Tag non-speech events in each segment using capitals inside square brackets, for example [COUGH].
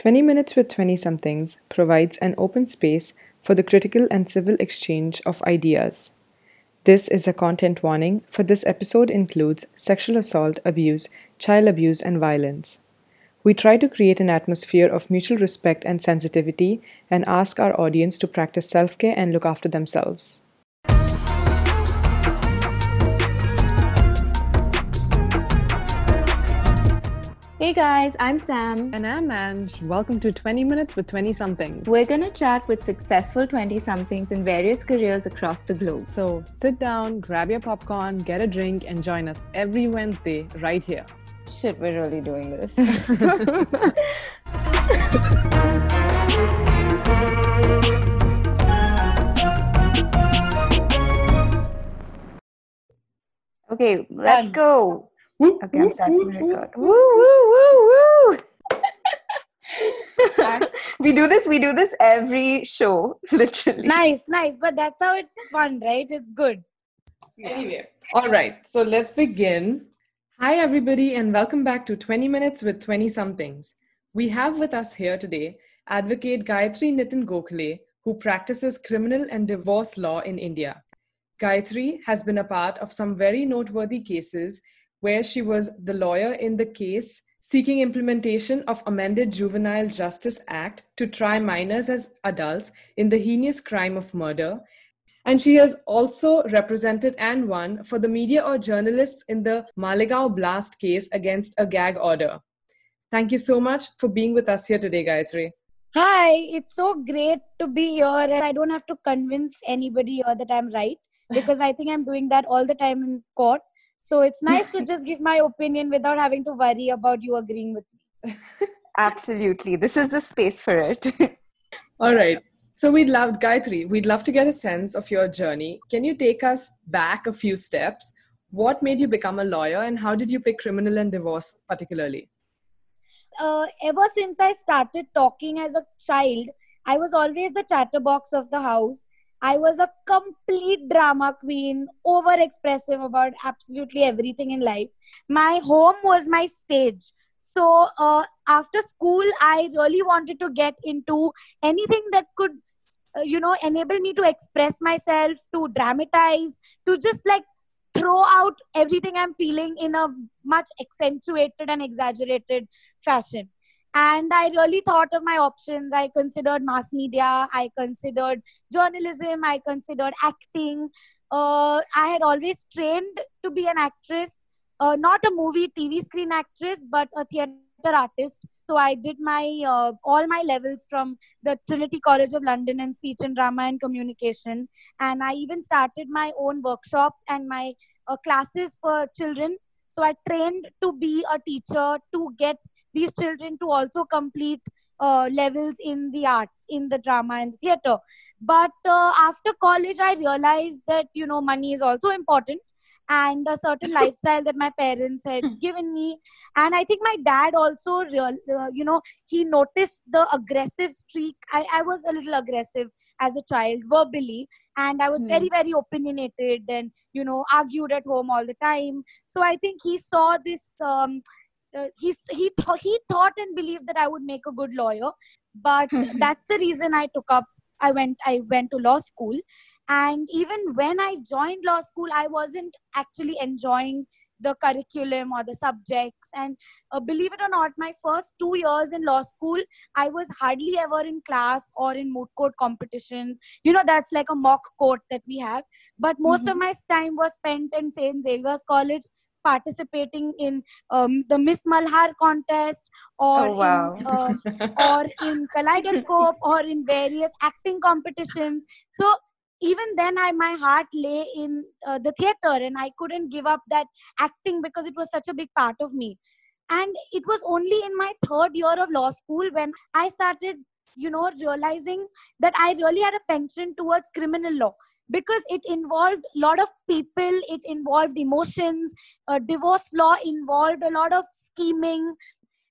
20 Minutes with 20 Somethings provides an open space for the critical and civil exchange of ideas. This is a content warning, for this episode includes sexual assault, abuse, child abuse, and violence. We try to create an atmosphere of mutual respect and sensitivity and ask our audience to practice self care and look after themselves. Hey guys, I'm Sam. And I'm Ange. Welcome to 20 Minutes with 20 Somethings. We're going to chat with successful 20 somethings in various careers across the globe. So sit down, grab your popcorn, get a drink, and join us every Wednesday right here. Shit, we're really doing this. [LAUGHS] okay, let's go. Woo, Okay, woo, I'm starting woo, record. Woo, woo, woo, woo. [LAUGHS] we do this, we do this every show, [LAUGHS] literally. nice nice but that's how it's fun right it's good Anyway, all right, so let's begin. Hi, everybody, and welcome back to 20 Minutes with 20 Somethings. We have with us here today Advocate Gayatri Nitin Gokhale, who practices criminal and divorce law in India. Gayatri has been a part of some very noteworthy cases where she was the lawyer in the case seeking implementation of amended juvenile justice act to try minors as adults in the heinous crime of murder and she has also represented and won for the media or journalists in the Malegaon blast case against a gag order. Thank you so much for being with us here today, Gayatri. hi it's so great to be here and i don't have to convince anybody here that i'm right because i think i'm doing that all the time in court so it's nice to just give my opinion without having to worry about you agreeing with me [LAUGHS] Absolutely. This is the space for it. [LAUGHS] All right. So we'd love, Gayatri, we'd love to get a sense of your journey. Can you take us back a few steps? What made you become a lawyer and how did you pick criminal and divorce particularly? uh, ever since I started talking as a child, I was always the chatterbox of the house. I was a complete drama queen, over expressive about absolutely everything in life. My home was my stage. So uh, after school, I really wanted to get into anything that could, uh, you know, enable me to express myself, to dramatize, to just like throw out everything I'm feeling in a much accentuated and exaggerated fashion. And I really thought of my options. I considered mass media, I considered journalism, I considered acting. Uh, I had always trained to be an actress, uh, not a movie, TV screen actress, but a theater artist. So I did my uh, all my levels from the Trinity College of London in speech and drama and communication, and I even started my own workshop and my uh, classes for children. So I trained to be a teacher to get these children to also complete uh, levels in the arts, in the drama and the theater. But uh, after college, I realized that you know money is also important, and a certain [LAUGHS] lifestyle that my parents had [LAUGHS] given me. And I think my dad also, real, uh, you know, he noticed the aggressive streak. I, I was a little aggressive as a child verbally and i was Hmm. very very opinionated and you know argued at home all the time so i think he saw this um, uh, he he th- he thought and believed that I would make a good lawyer, but [LAUGHS] that's the reason I took up. I went I went to law school, and even when I joined law school, I wasn't actually enjoying the curriculum or the subjects. And uh, believe it or not, my first two years in law school, I was hardly ever in class or in moot court competitions. You know, that's like a mock court that we have. But most of my time was spent in St. Xavier's College participating in um, the Miss Malhar contest or Oh, wow. in, uh, or in Kaleidoscope [LAUGHS] or in various acting competitions. So even then, I my heart lay in uh, the theater, and I couldn't give up that acting because it was such a big part of me. And it was only in my third year of law school when I started, you know, realizing that I really had a penchant towards criminal law because it involved a lot of people it involved emotions. Uh, divorce law involved a lot of scheming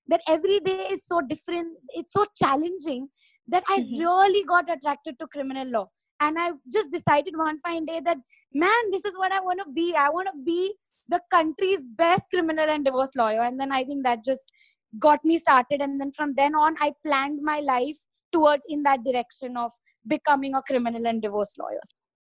that every day is so different it's so challenging that i Mhm. really got attracted to criminal law. And i just decided one fine day that man this is what i want to be. I want to be the country's best criminal and divorce lawyer. And then i think that just got me started. And then from then on i planned my life toward in that direction of becoming a criminal and divorce lawyer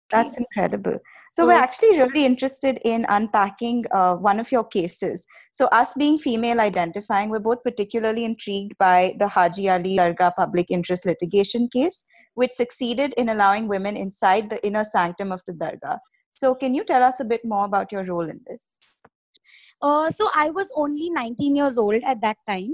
that's incredible. So, we're actually really interested in unpacking uh, one of your cases. So, us being female identifying, we're both particularly intrigued by the Haji Ali Dargah public interest litigation case, which succeeded in allowing women inside the inner sanctum of the Dargah. So, can you tell us a bit more about your role in this? Uh, so, I was only 19 years old at that time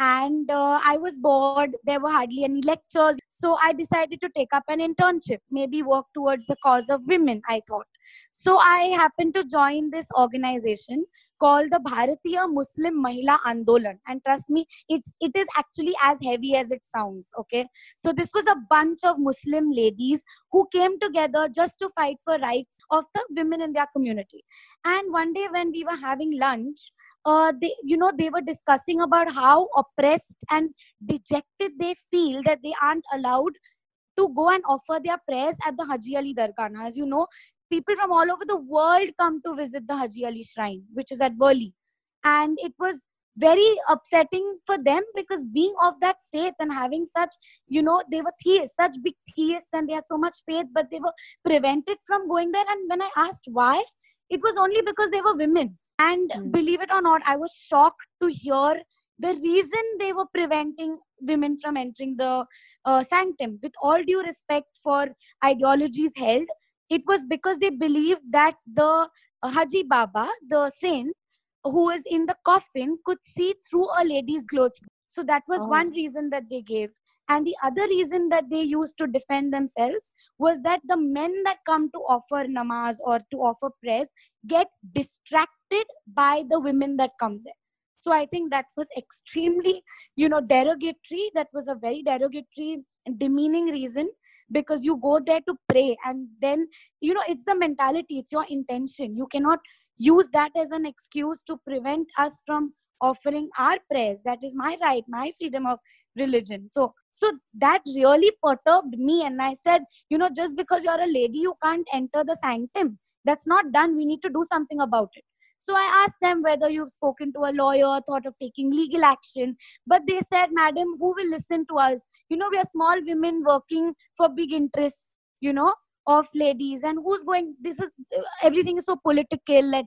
and uh, i was bored there were hardly any lectures so i decided to take up an internship maybe work towards the cause of women i thought. So i happened to join this organization called the bharatiya muslim mahila andolan. And trust me it, it is actually as heavy as it sounds okay? So this was a bunch of muslim ladies who came together just to fight for rights of the women in their community. And one day when we were having lunch uh, they you know they were discussing about how oppressed and dejected they feel that they aren't allowed to go and offer their prayers at the Haji Ali Dargah. As you know, people from all over the world come to visit the Haji Ali Shrine, which is at Worli. And it was very upsetting for them because being of that faith and having such, you know, they were theists, such big theists, and they had so much faith, but they were prevented from going there. And when I asked why, it was only because they were women and mm. believe it or not, I was shocked to hear the reason they were preventing women from entering the uh, sanctum. With all due respect for ideologies held, it was because they believed that the Haji Baba, the saint who is in the coffin, could see through a lady's clothes. So that was oh. one reason that they gave. And the other reason that they used to defend themselves was that the men that come to offer namaz or to offer prayers get distracted by the women that come there. So I think that was extremely, you know, derogatory. That was a very derogatory and demeaning reason because you go there to pray and then, you know, it's the mentality, it's your intention. You cannot use that as an excuse to prevent us from offering our prayers that is my right my freedom of religion. So so that really perturbed me and i said you know just because you're a lady you can't enter the sanctum. That's not done. We need to do something about it. So i asked them whether you've spoken to a lawyer thought of taking legal action. But they said madam who will listen to us? You know we are small women working for big interests you know of ladies. And who's going this is everything is so political let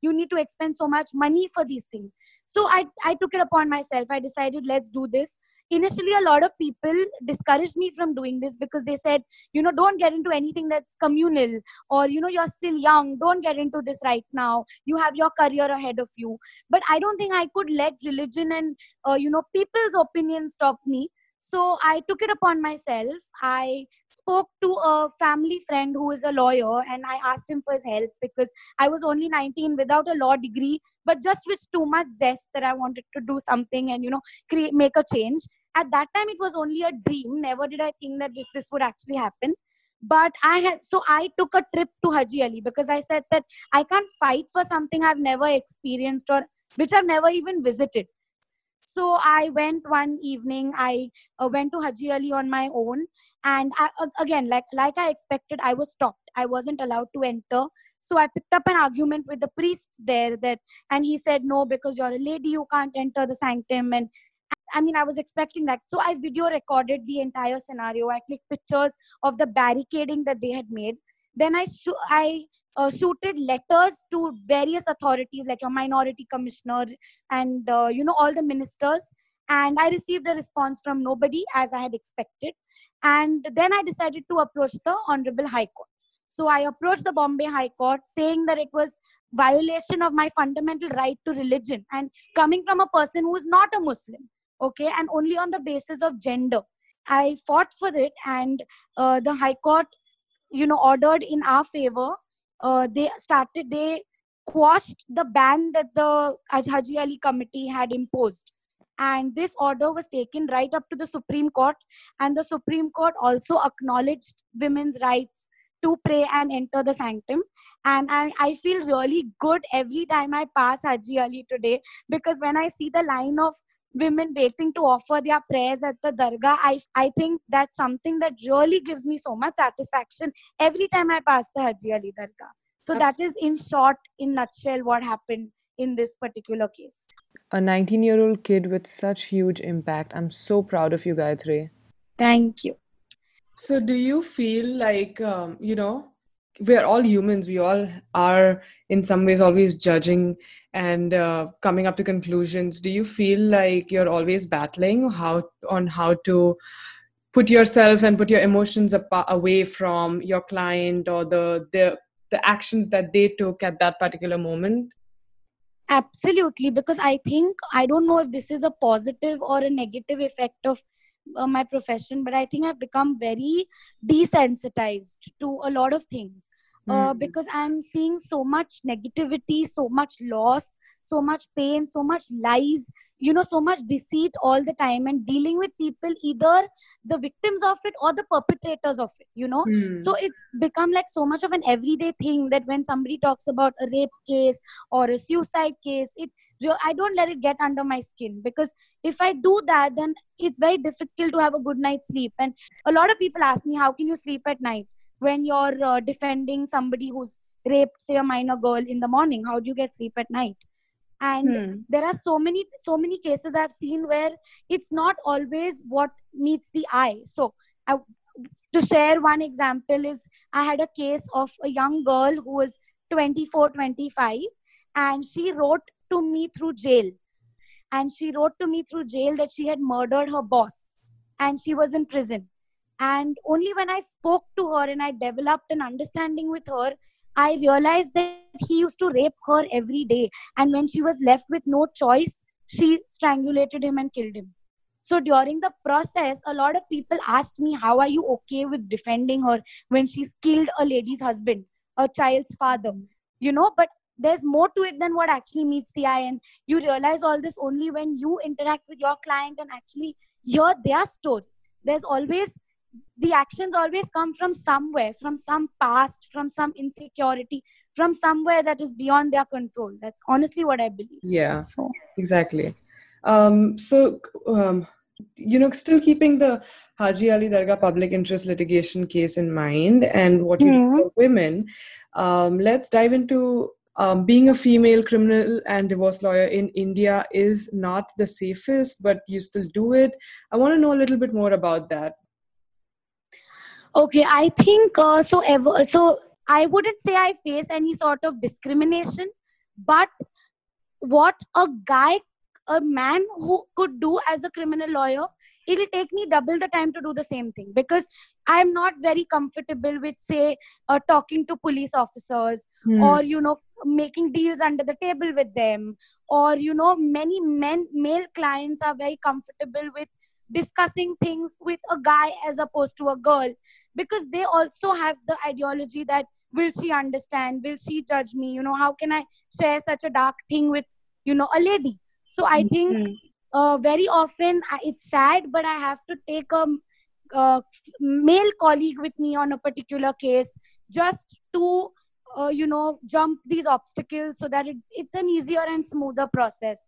you need to expend so much money for these things. So i i took it upon myself. I decided let's do this. Initially a lot of people discouraged me from doing this because they said you know don't get into anything that's communal or you know you're still young. Don't get into this right now. You have your career ahead of you. But i don't think i could let religion and uh, you know people's opinions stop me. So i took it upon myself. I spoke to a family friend who is a lawyer and I asked him for his help because I was only 19 without a law degree, but just with too much zest that I wanted to do something and, you know, create, make a change. At that time, it was only a dream. Never did I think that this, this would actually happen. But I had, so I took a trip to Haji Ali because I said that I can't fight for something I've never experienced or which I've never even visited. So I went one evening. I uh, went to Haji Ali on my own, and I, again, like like I expected, I was stopped. I wasn't allowed to enter. So I picked up an argument with the priest there that, and he said no because you're a lady, you can't enter the sanctum. And I mean, I was expecting that. So I video recorded the entire scenario. I clicked pictures of the barricading that they had made. Then I sh- I uh, shooted letters to various authorities like your minority commissioner and uh, you know all the ministers and i received a response from nobody as i had expected. And then i decided to approach the honorable high court. So i approached the bombay high court saying that it was violation of my fundamental right to religion. And coming from a person who is not a muslim okay and only on the basis of gender i fought for it. And uh, the high court you know ordered in our favor. Uh, they started they quashed the ban that the Haji Ali committee had imposed and this order was taken right up to the supreme court. And the supreme court also acknowledged women's rights to pray and enter the sanctum. And I, I feel really good every time i pass haji ali today because when i see the line of women waiting to offer their prayers at the dargah i i think that's something that really gives me so much satisfaction every time i pass the haji ali dargah. So that is in short in nutshell what happened in this particular case a 19 year old kid with such huge impact. I'm so proud of you, Gayatri. Thank you. So, do you feel like, um, you know, we're all humans, we all are in some ways always judging and uh, coming up to conclusions. Do you feel like you're always battling how on how to put yourself and put your emotions away from your client or the the the actions that they took at that particular moment? Absolutely, because I think I don't know if this is a positive or a negative effect of uh, my profession, but I think I've become very desensitized to a lot of things uh, mm. because I'm seeing so much negativity, so much loss, so much pain, so much lies, you know, so much deceit all the time, and dealing with people either the victims of it or the perpetrators of it, you know. Mm. So it's become like so much of an everyday thing that when somebody talks about a rape case or a suicide case, it I don't let it get under my skin because if I do that, then it's very difficult to have a good night's sleep. And a lot of people ask me, how can you sleep at night? when you're uh, defending somebody who's raped say a minor girl in the morning how do you get sleep at night and hmm. there are so many so many cases i've seen where it's not always what meets the eye. So I, to share one example is i had a case of a young girl who was 24 25 and she wrote to me through jail. And she wrote to me through jail that she had murdered her boss and she was in prison. And only when I spoke to her and I developed an understanding with her, I realized that he used to rape her every day. And when she was left with no choice, she strangulated him and killed him. So during the process, a lot of people asked me, How are you okay with defending her when she's killed a lady's husband, a child's father? You know, but there's more to it than what actually meets the eye. And you realize all this only when you interact with your client and actually hear their story. There's always the actions always come from somewhere from some past from some insecurity from somewhere that is beyond their control that's honestly what i believe yeah so exactly um, so um, you know still keeping the haji ali dargah public interest litigation case in mind and what you mm-hmm. do for women um, let's dive into um, being a female criminal and divorce lawyer in India is not the safest, but you still do it. I want to know a little bit more about that. Okay, I think uh, so. Ever so, I wouldn't say I face any sort of discrimination, but what a guy, a man who could do as a criminal lawyer, it'll take me double the time to do the same thing because I'm not very comfortable with, say, uh, talking to police officers hmm. or you know making deals under the table with them, or you know many men male clients are very comfortable with discussing things with a guy as opposed to a girl because they also have the ideology that will she understand? Will she judge me? You know how can i share such a dark thing with you know a lady? So i think mm-hmm. uh, very often it's sad but i have to take a, a, male colleague with me on a particular case just to uh, you know jump these obstacles so that it, it's an easier and smoother process.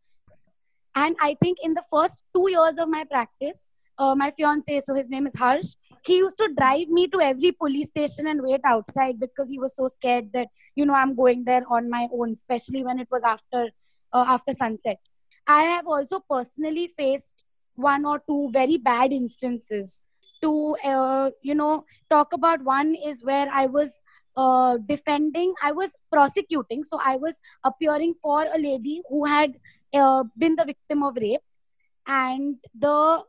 And I think in the first two years of my practice, uh, my fiance, so his name is Harsh, he used to drive me to every police station and wait outside because he was so scared that you know I'm going there on my own, especially when it was after uh, after sunset. I have also personally faced one or two very bad instances. To uh, you know, talk about one is where I was uh, defending, I was prosecuting, so I was appearing for a lady who had uh, been the victim of rape and the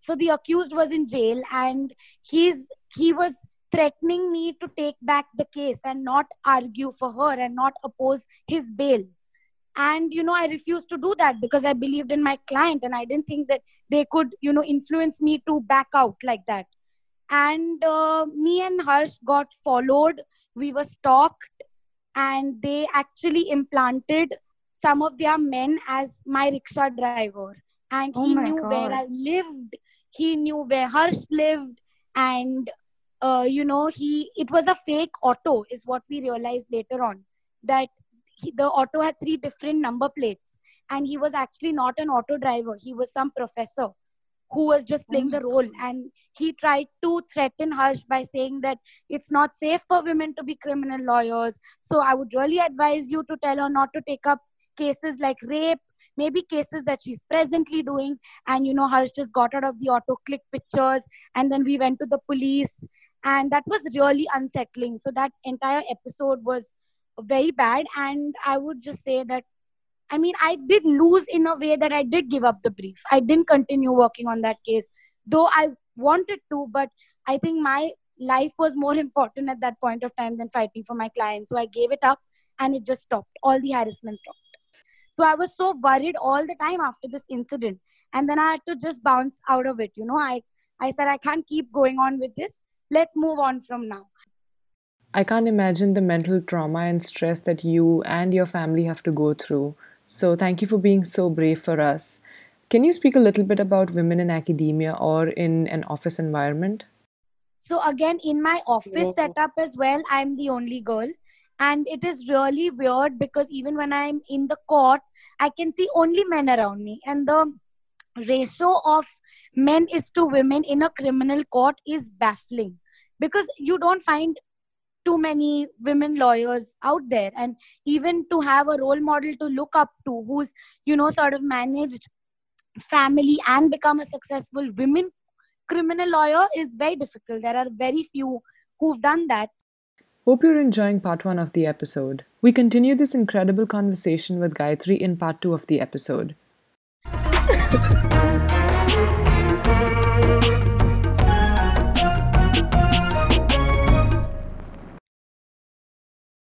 so the accused was in jail and he's he was threatening me to take back the case and not argue for her and not oppose his bail. And you know i refused to do that because i believed in my client and i didn't think that they could you know influence me to back out like that. And uh, me and harsh got followed. We were stalked and they actually implanted some of their men as my rickshaw driver. And oh he knew God. where i lived he knew where harsh lived and uh, you know he it was a fake auto is what we realized later on that he, the auto had three different number plates and he was actually not an auto driver. He was some professor who was just playing the role and he tried to threaten harsh by saying that it's not safe for women to be criminal lawyers. So i would really advise you to tell her not to take up cases like rape maybe cases that she's presently doing and you know harsh just got out of the auto click pictures and then we went to the police and that was really unsettling. So that entire episode was very bad and i would just say that i mean i did lose in a way that i did give up the brief. I didn't continue working on that case though i wanted to but i think my life was more [LAUGHS] important at that point of time than fighting for my client. So i gave it up and it just stopped. All the harassment stopped so i was so worried all the time after this incident and then i had to just bounce out of it you know i i said i can't keep going on with this let's move on from now I can't imagine the mental trauma and stress that you and your family have to go through. So, thank you for being so brave for us. Can you speak a little bit about women in academia or in an office environment? So, again, in my office setup as well, I'm the only girl. And it is really weird because even when I'm in the court, I can see only men around me. And the ratio of men is to women in a criminal court is baffling because you don't find too many women lawyers out there. And even to have a role model to look up to who's you know sort of managed family and become a successful women criminal lawyer is very difficult. There are very few who've done that Hope you're enjoying part one of the episode. We continue this incredible conversation with Gayatri in part two of the episode.